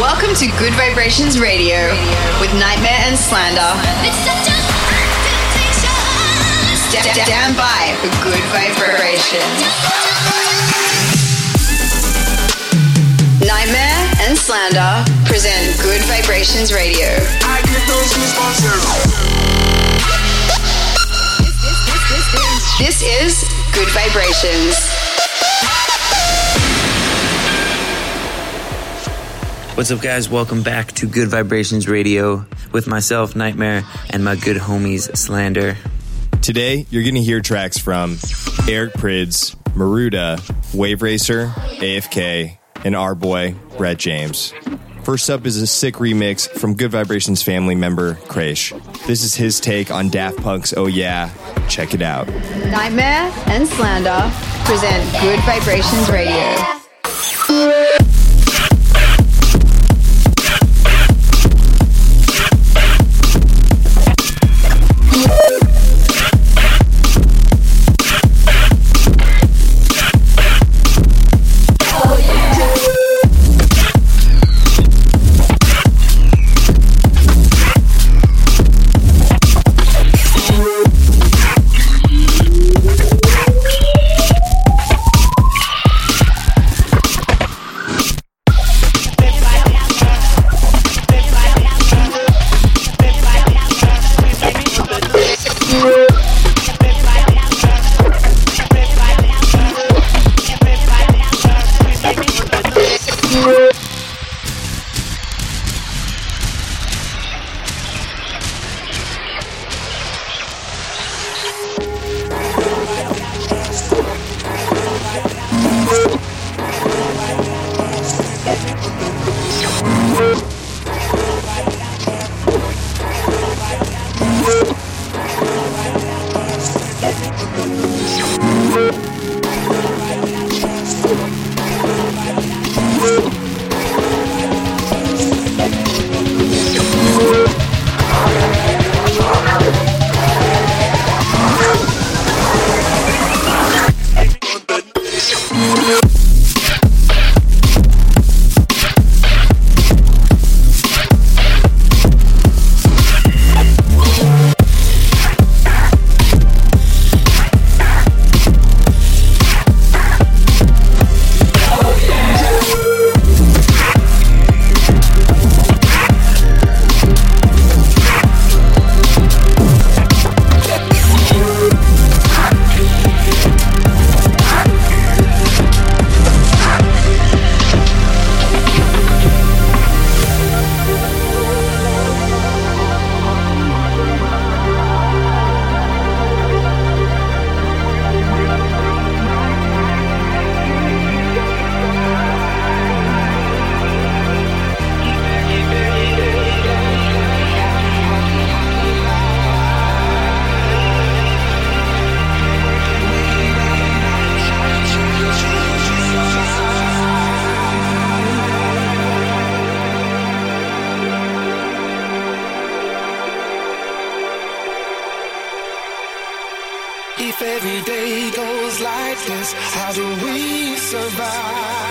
Welcome to Gud Vibrations Radio with NGHTMRE and Slander. Stand by for Gud Vibrations. NGHTMRE and Slander present Gud Vibrations Radio. I get those goosebumps. This is Gud Vibrations. What's up, guys? Welcome back to Gud Vibrations Radio with myself, NGHTMRE, and my good homies, Slander. Today, you're going to hear tracks from Eric Prydz, Marauda, Wave Racer, AFK, and our boy, Brett James. First up is a sick remix from Gud Vibrations family member, Crash. This is his take on Daft Punk's Oh Yeah. Check it out. NGHTMRE and Slander present Gud Vibrations Radio. Every day goes like this, how do we survive?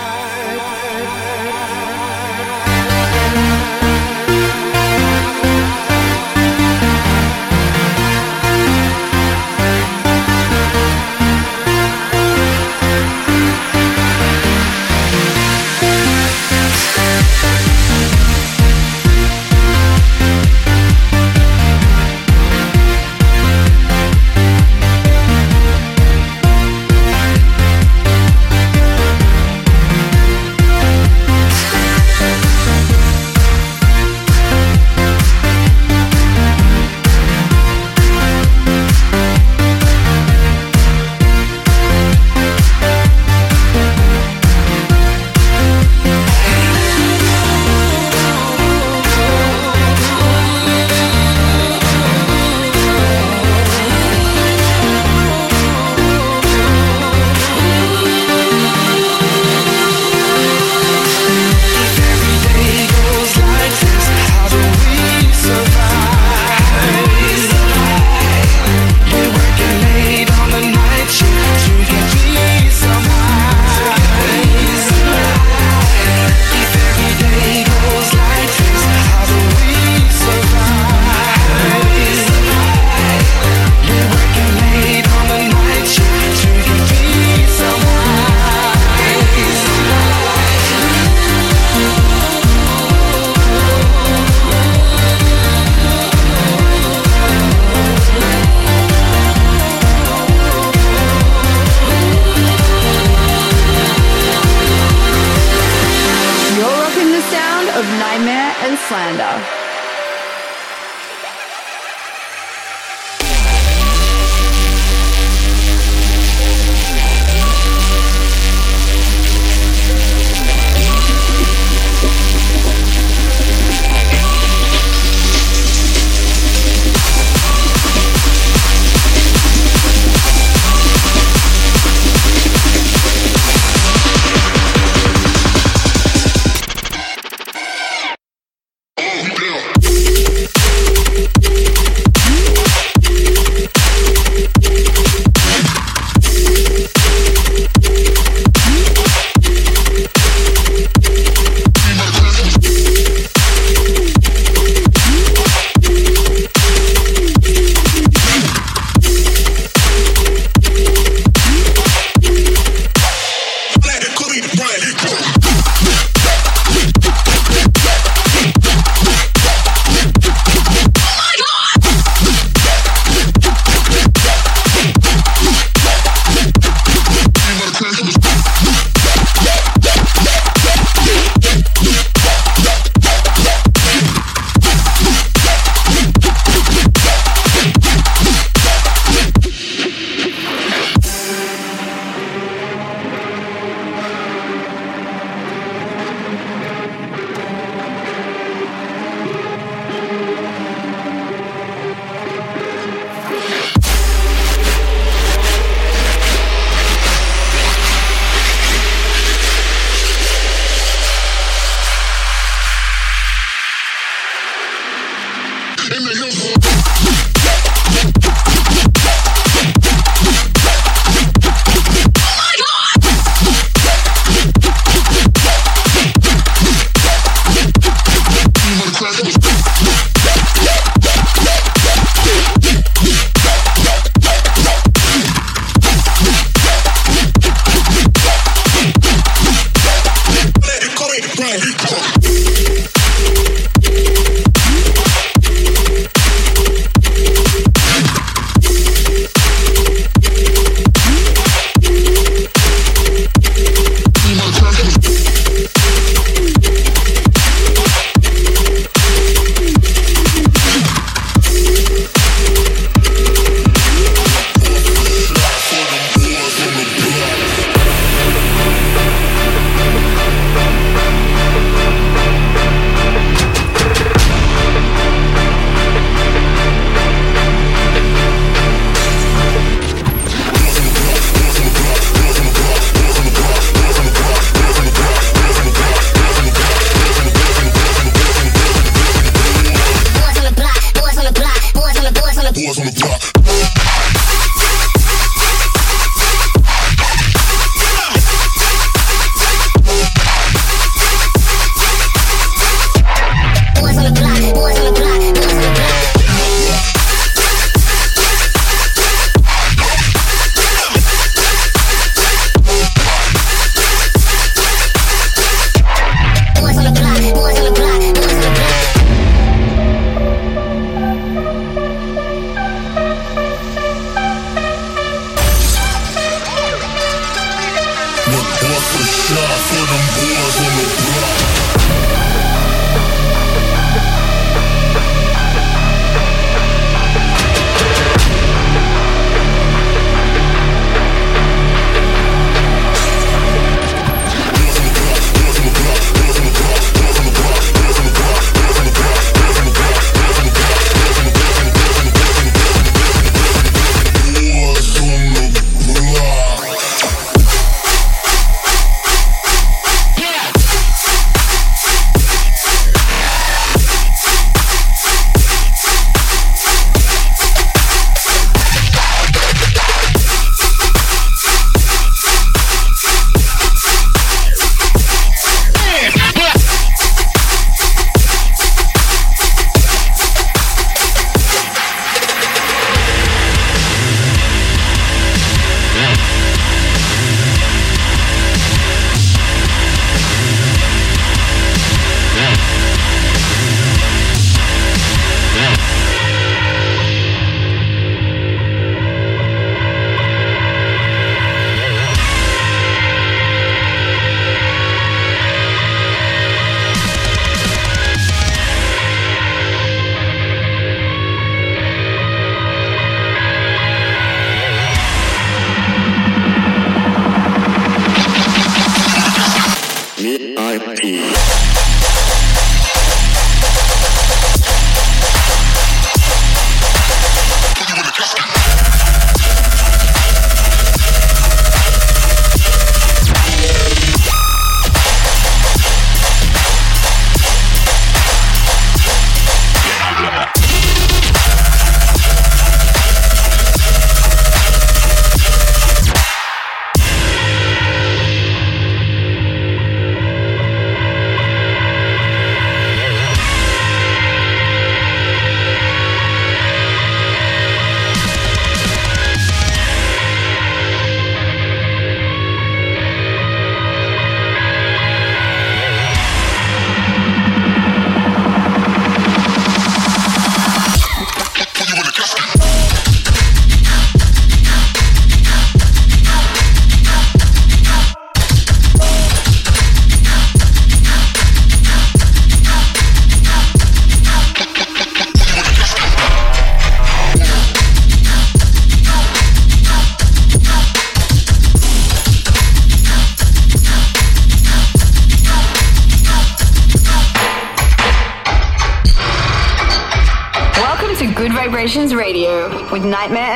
VIP.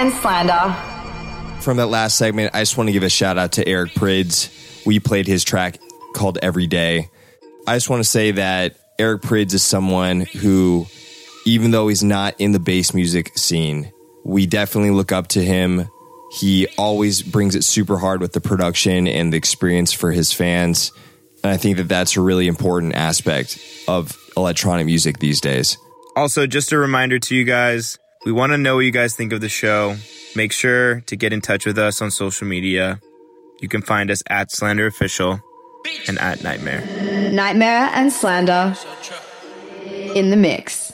And Slander. From that last segment, I just want to give a shout out to Eric Prydz. We played his track called Every Day. I just want to say that Eric Prydz is someone who, even though he's not in the bass music scene, we definitely look up to him. He always brings it super hard with the production and the experience for his fans. And I think that that's a really important aspect of electronic music these days. Also, just a reminder to you guys we want to know what you guys think of the show. Make sure to get in touch with us on social media. You can find us at Slander Official and at NGHTMRE. NGHTMRE and Slander in the mix.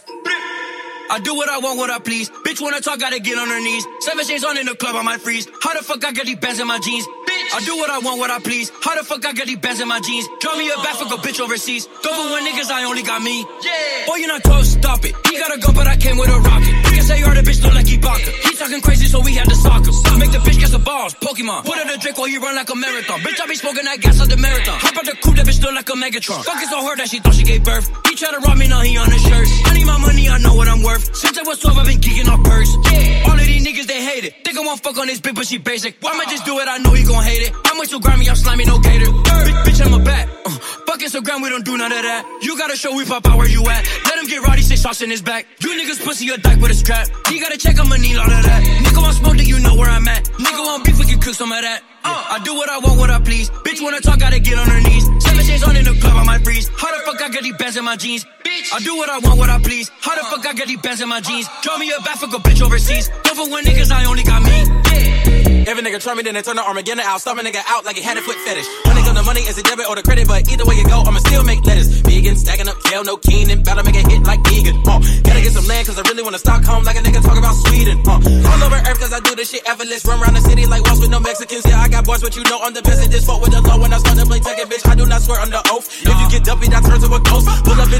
I do what I want, what I please. Bitch, wanna talk, gotta get on her knees. Seven shades on in the club, I might freeze. How the fuck I got these bands in my jeans? Bitch, I do what I want, what I please. How the fuck I got these bands in my jeans? Draw me a back, fuck a bitch overseas. Go for one niggas, I only got me. Yeah. Boy, you're not toast, stop it. He got a gun, but I came with a rocket. Say you're the bitch, look like Ibaka. He talking crazy, so we had to sock him. Make the bitch get the balls, Pokemon. Put her to drink while you run like a marathon. Bitch, I be smoking that gas like the marathon. Hop out the coupe, that bitch look like a Megatron. Fuckin' so hard that she thought she gave birth. He try to rob me, now he on his shirt. I need my money, I know what I'm worth. Since I was 12, I've been geeking off perks. Yeah. All of these niggas, they hate it. Think I won't fuck on this bitch, but she basic. I'ma just do it, I know he gon' hate it. I'm way too grimy, I'm slimy, no gator. Bitch, bitch, I'm a bat. Uh, fuck Instagram, we don't do none of that. You gotta show we pop out where you at. Let him get Roddy, six sauce in his back. You niggas pussy a dyke with a strap. He gotta check, I'ma need all of that. Nigga want smoke, then you know where I'm at. Nigga want beef, we can cook some of that. Uh, I do what I want, what I please. Bitch wanna talk, gotta get on her knees. Seven shades on in the club, I might freeze. How the fuck I got these bands in my jeans? Bitch, I do what I want, what I please. How the fuck I got these bands in my jeans? Draw me a back, fuck a bitch overseas. For one niggas, I only got me. Yeah. Every nigga try me, then they turn the Armageddon out. Stop a nigga out like he had a foot fetish. When it come to money, is it debit or the credit? But either way you go, I'ma still make letters. Vegan, stacking up kale, no Keenan. To make a hit like vegan. Uh, gotta get some land, cause I really wanna stock home like a nigga talk about Sweden. Uh, all over earth, cause I do this shit effortless. Run around the city like walls with no Mexicans. Yeah, I got boys, but you know I'm the best at this. Fuck with the law when I start to play Tekken, bitch. I do not swear under oath. If you get dumpy, that turns to a ghost. Pull up in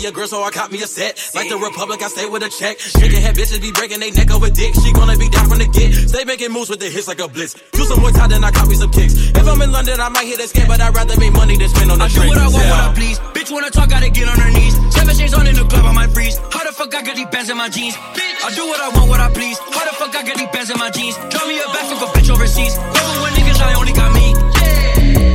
me. A girl, so I caught me a set. Like the Republic, I stay with a check. Shaking head bitches be breaking they neck over dick. She gonna be down from the get. Stay making moves with the hits like a blitz. Do some more time, then I caught me some kicks. If I'm in London, I might hit a scam, but I'd rather make money than spend on the I do what I want, Yeah. what I please. Bitch wanna talk, gotta get on her knees. Seven shades on in the club, I might freeze. How the fuck I got these bands in my jeans? Bitch, I do what I want, what I please. How the fuck I got these bands in my jeans? Draw me a back, fuck a bitch overseas. Go when niggas, I only got me.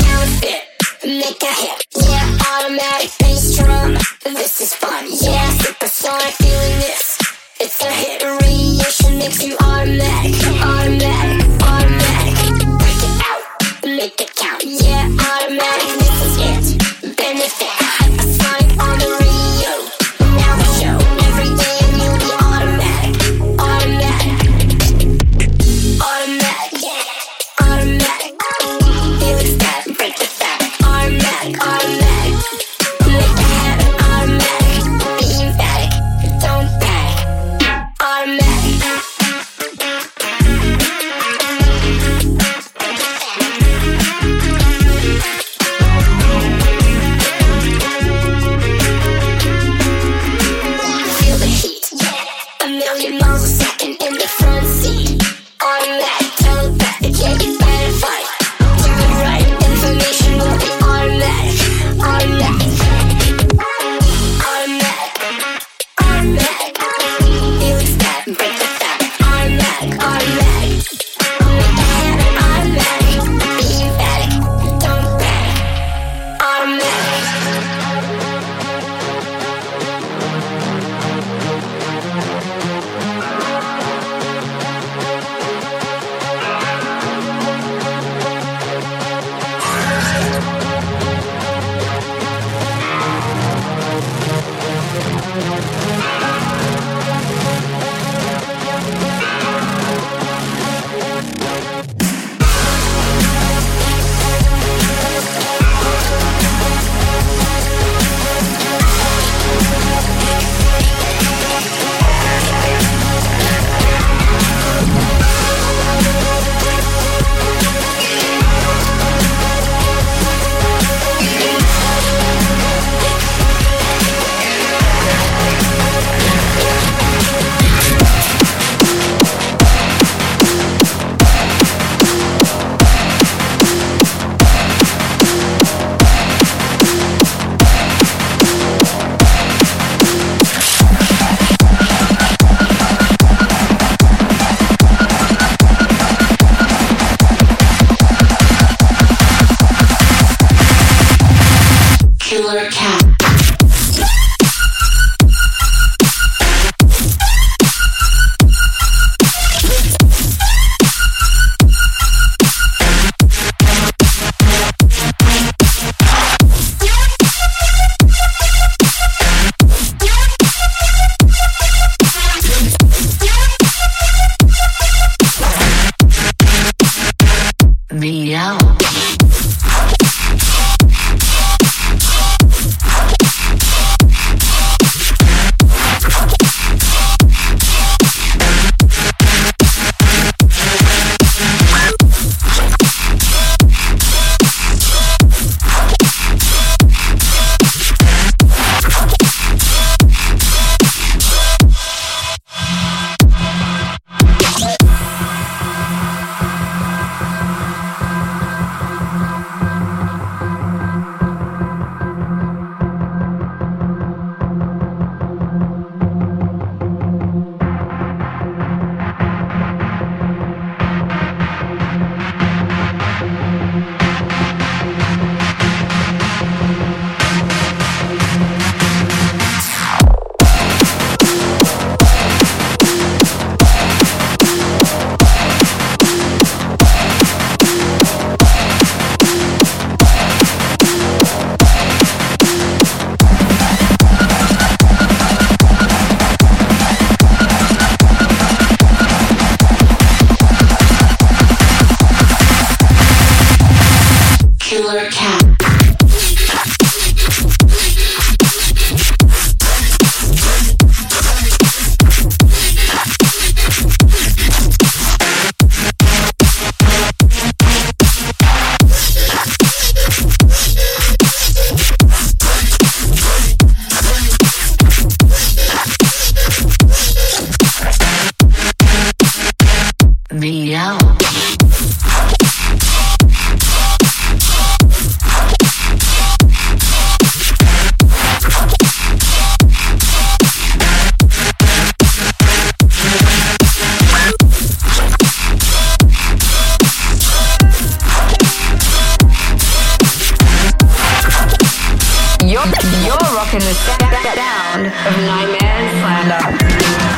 Counterfeit, make a hit. Yeah, automatic bass drum. This is fun. Yeah, supersonic, feeling this. It's a hit. Radiation makes you automatic, automatic, automatic. Break it out, make it the sound of Slander.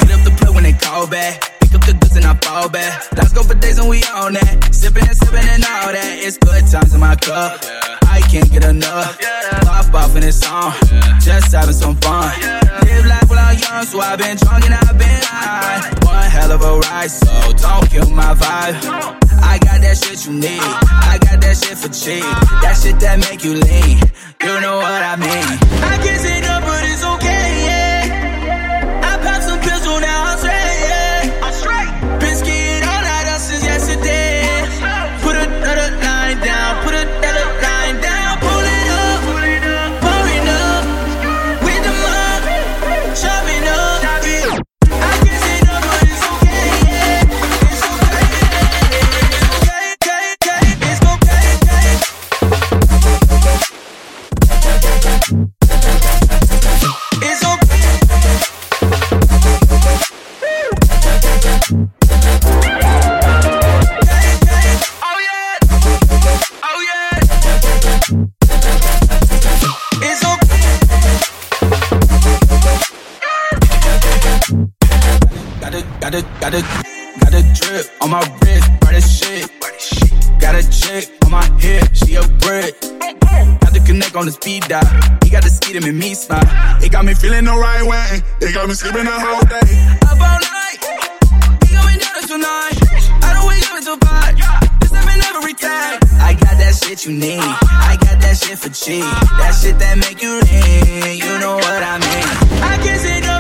Get up the when they call back. Pick up the goods and I fall back. Let's go for days and we on that. Sipping and sipping and all that. It's good times in my cup. I can't get enough. Pop off in this song. Just having some fun. Live life while I'm young, so I've been drunk and I've been high. One hell of a ride, so don't kill my vibe. I got that shit you need. I got that shit for cheap. That shit that make you lean. You know what I mean. I can't say no, but it's okay, got a, got a, drip on my wrist, burn as shit. Got a chick on my hip, she a brick. Got the connect on the speed dial. He got the speed him and me smile. It got me feeling the right way. It got me sleeping the whole day. Up all night. He going down tonight. I don't wake up until five. This happened every time. I got that shit you need. I got that shit for cheap. That shit that make you lean. You know what I mean. I can't say no,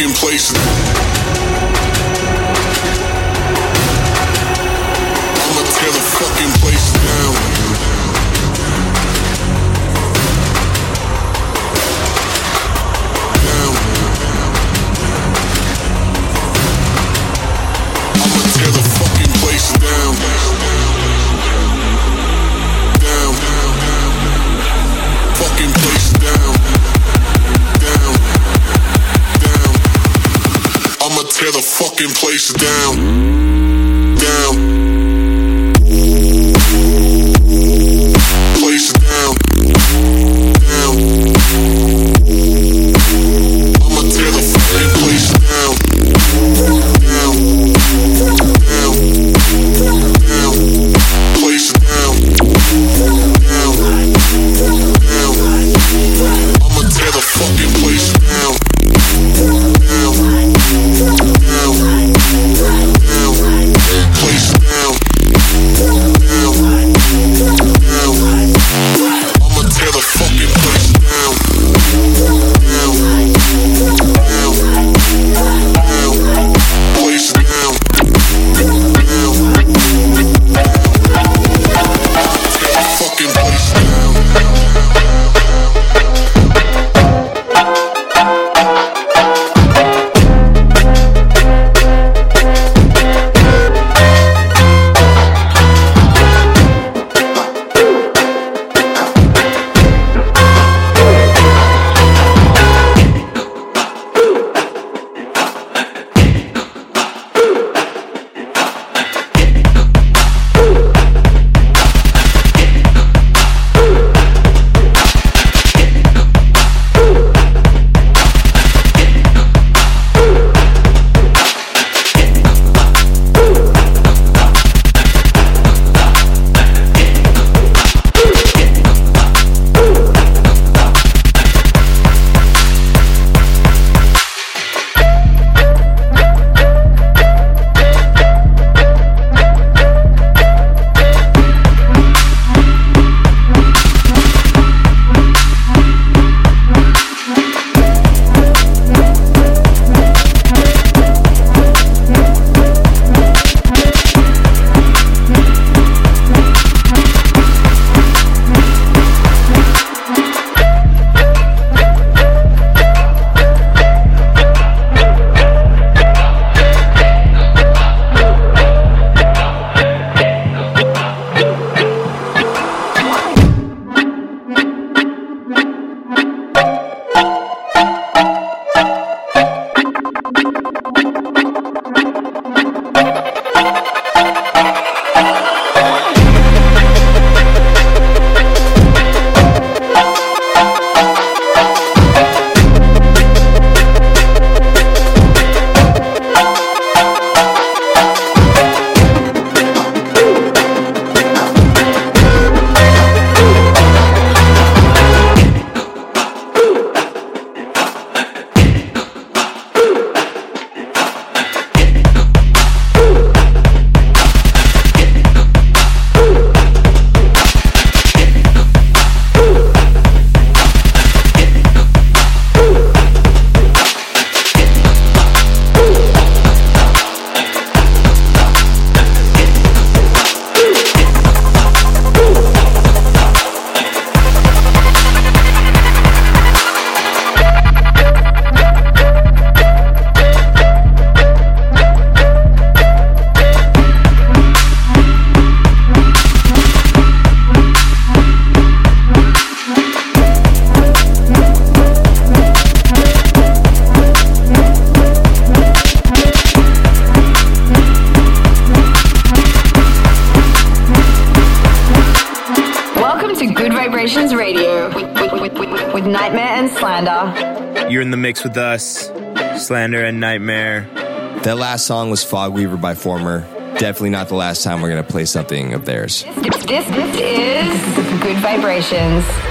fucking place. With us, Slander and NGHTMRE. That last song was Fog Weaver by Former. Definitely not the last time we're going to play something of theirs. This, this is Gud Vibrations.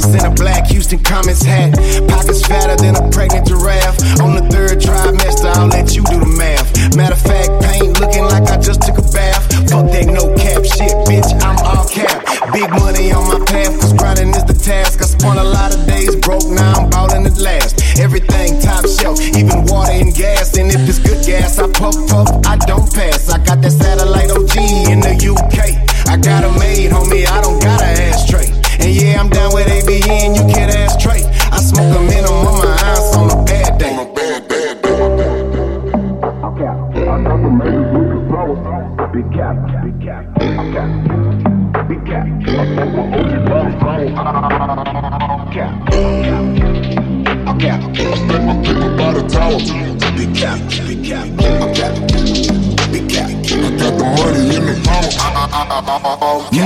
Thomas in a black Houston Comets hat. Pockets fatter than a pregnant giraffe. On the third trimester, I'll let you do the math. Matter of fact, paint looking like I just took a Big.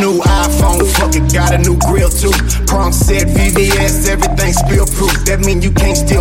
New iPhone, fuck it, got a new grill too. Prong set VVS, everything spill proof. That mean you can't steal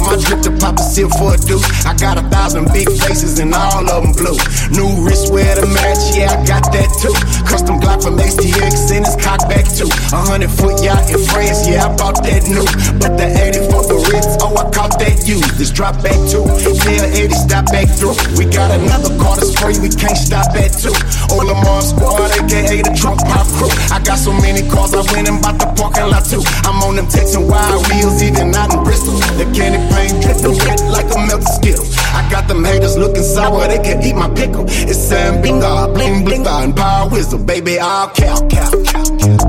seal for a dude. I got a thousand big faces and all of them blue. New wristwear to match, yeah, I got that too. Custom Glock from STX and it's cock back too. A hundred foot yacht in France, yeah, I bought that new. But the 84 the Ritz, oh, I caught that used. This drop back too. Tell 80, stop back through. We got another car to spray, we can't stop at two. All Lamar squad, aka the trunk pop crew. I got so many cars, I went and bought the parking lot too. I'm on them Texan wide wheels, even out in Bristol. The candy paint dripping wet like a melted skittle. I got them haters looking sour, they can eat my pickle. It's Sam Binga, bling bling, and power wisdom, baby. I'll cap, cap, cap, cap,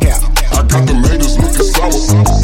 cap. I got the latest looking sour.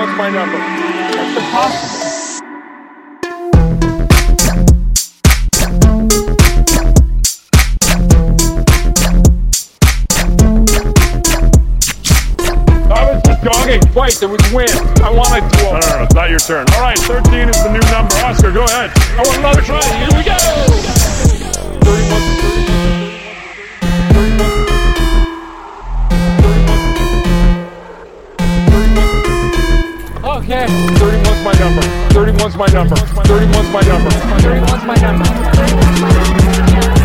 31's my number. That's impossible. I was just jogging twice. There was wind. I wanted to. No, no, no, it's not your turn. All right, 13 is the new number. Oscar, go ahead. I want another try. Here we go. 31. Okay. 31's my number. 31's my number. 31's my number. 31's my number. No,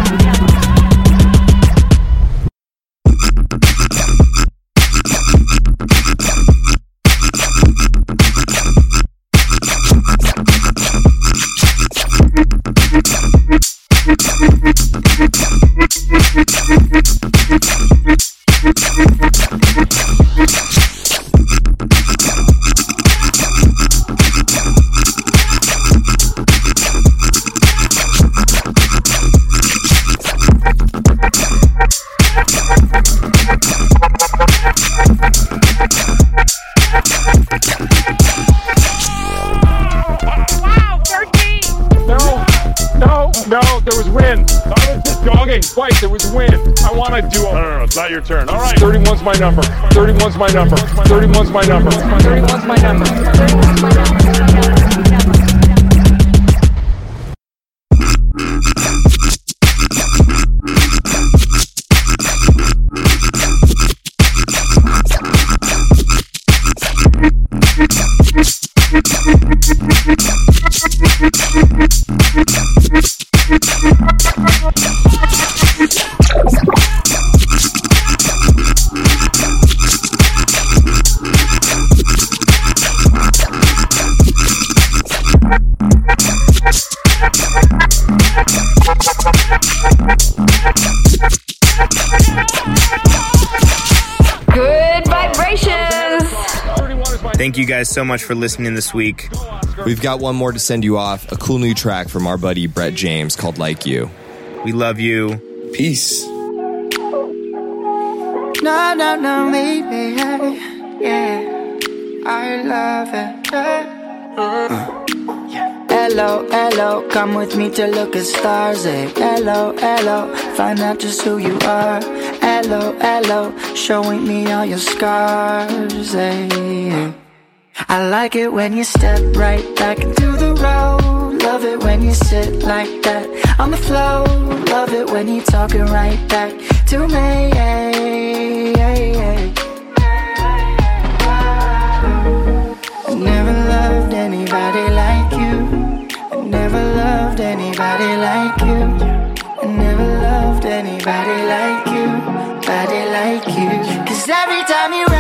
not your turn. All right. 31's my number. 31's my number. 31's my number. 31's my number. 31's my number. So much for listening this week. We've got one more to send you off a cool new track from our buddy Brett James called Like You. We love you. Peace. No, no, no, baby, yeah, I love it. yeah. Hello, hello, come with me to look at stars. Eh? Hello, hello, find out just who you are. Hello, hello, showing me all your scars. Eh? I like it when you step right back into the road. Love it when you sit like that on the floor. Love it when you talking right back to me. I never loved anybody like you. I never loved anybody like you. I never loved anybody like you. Body like you. Cause every time you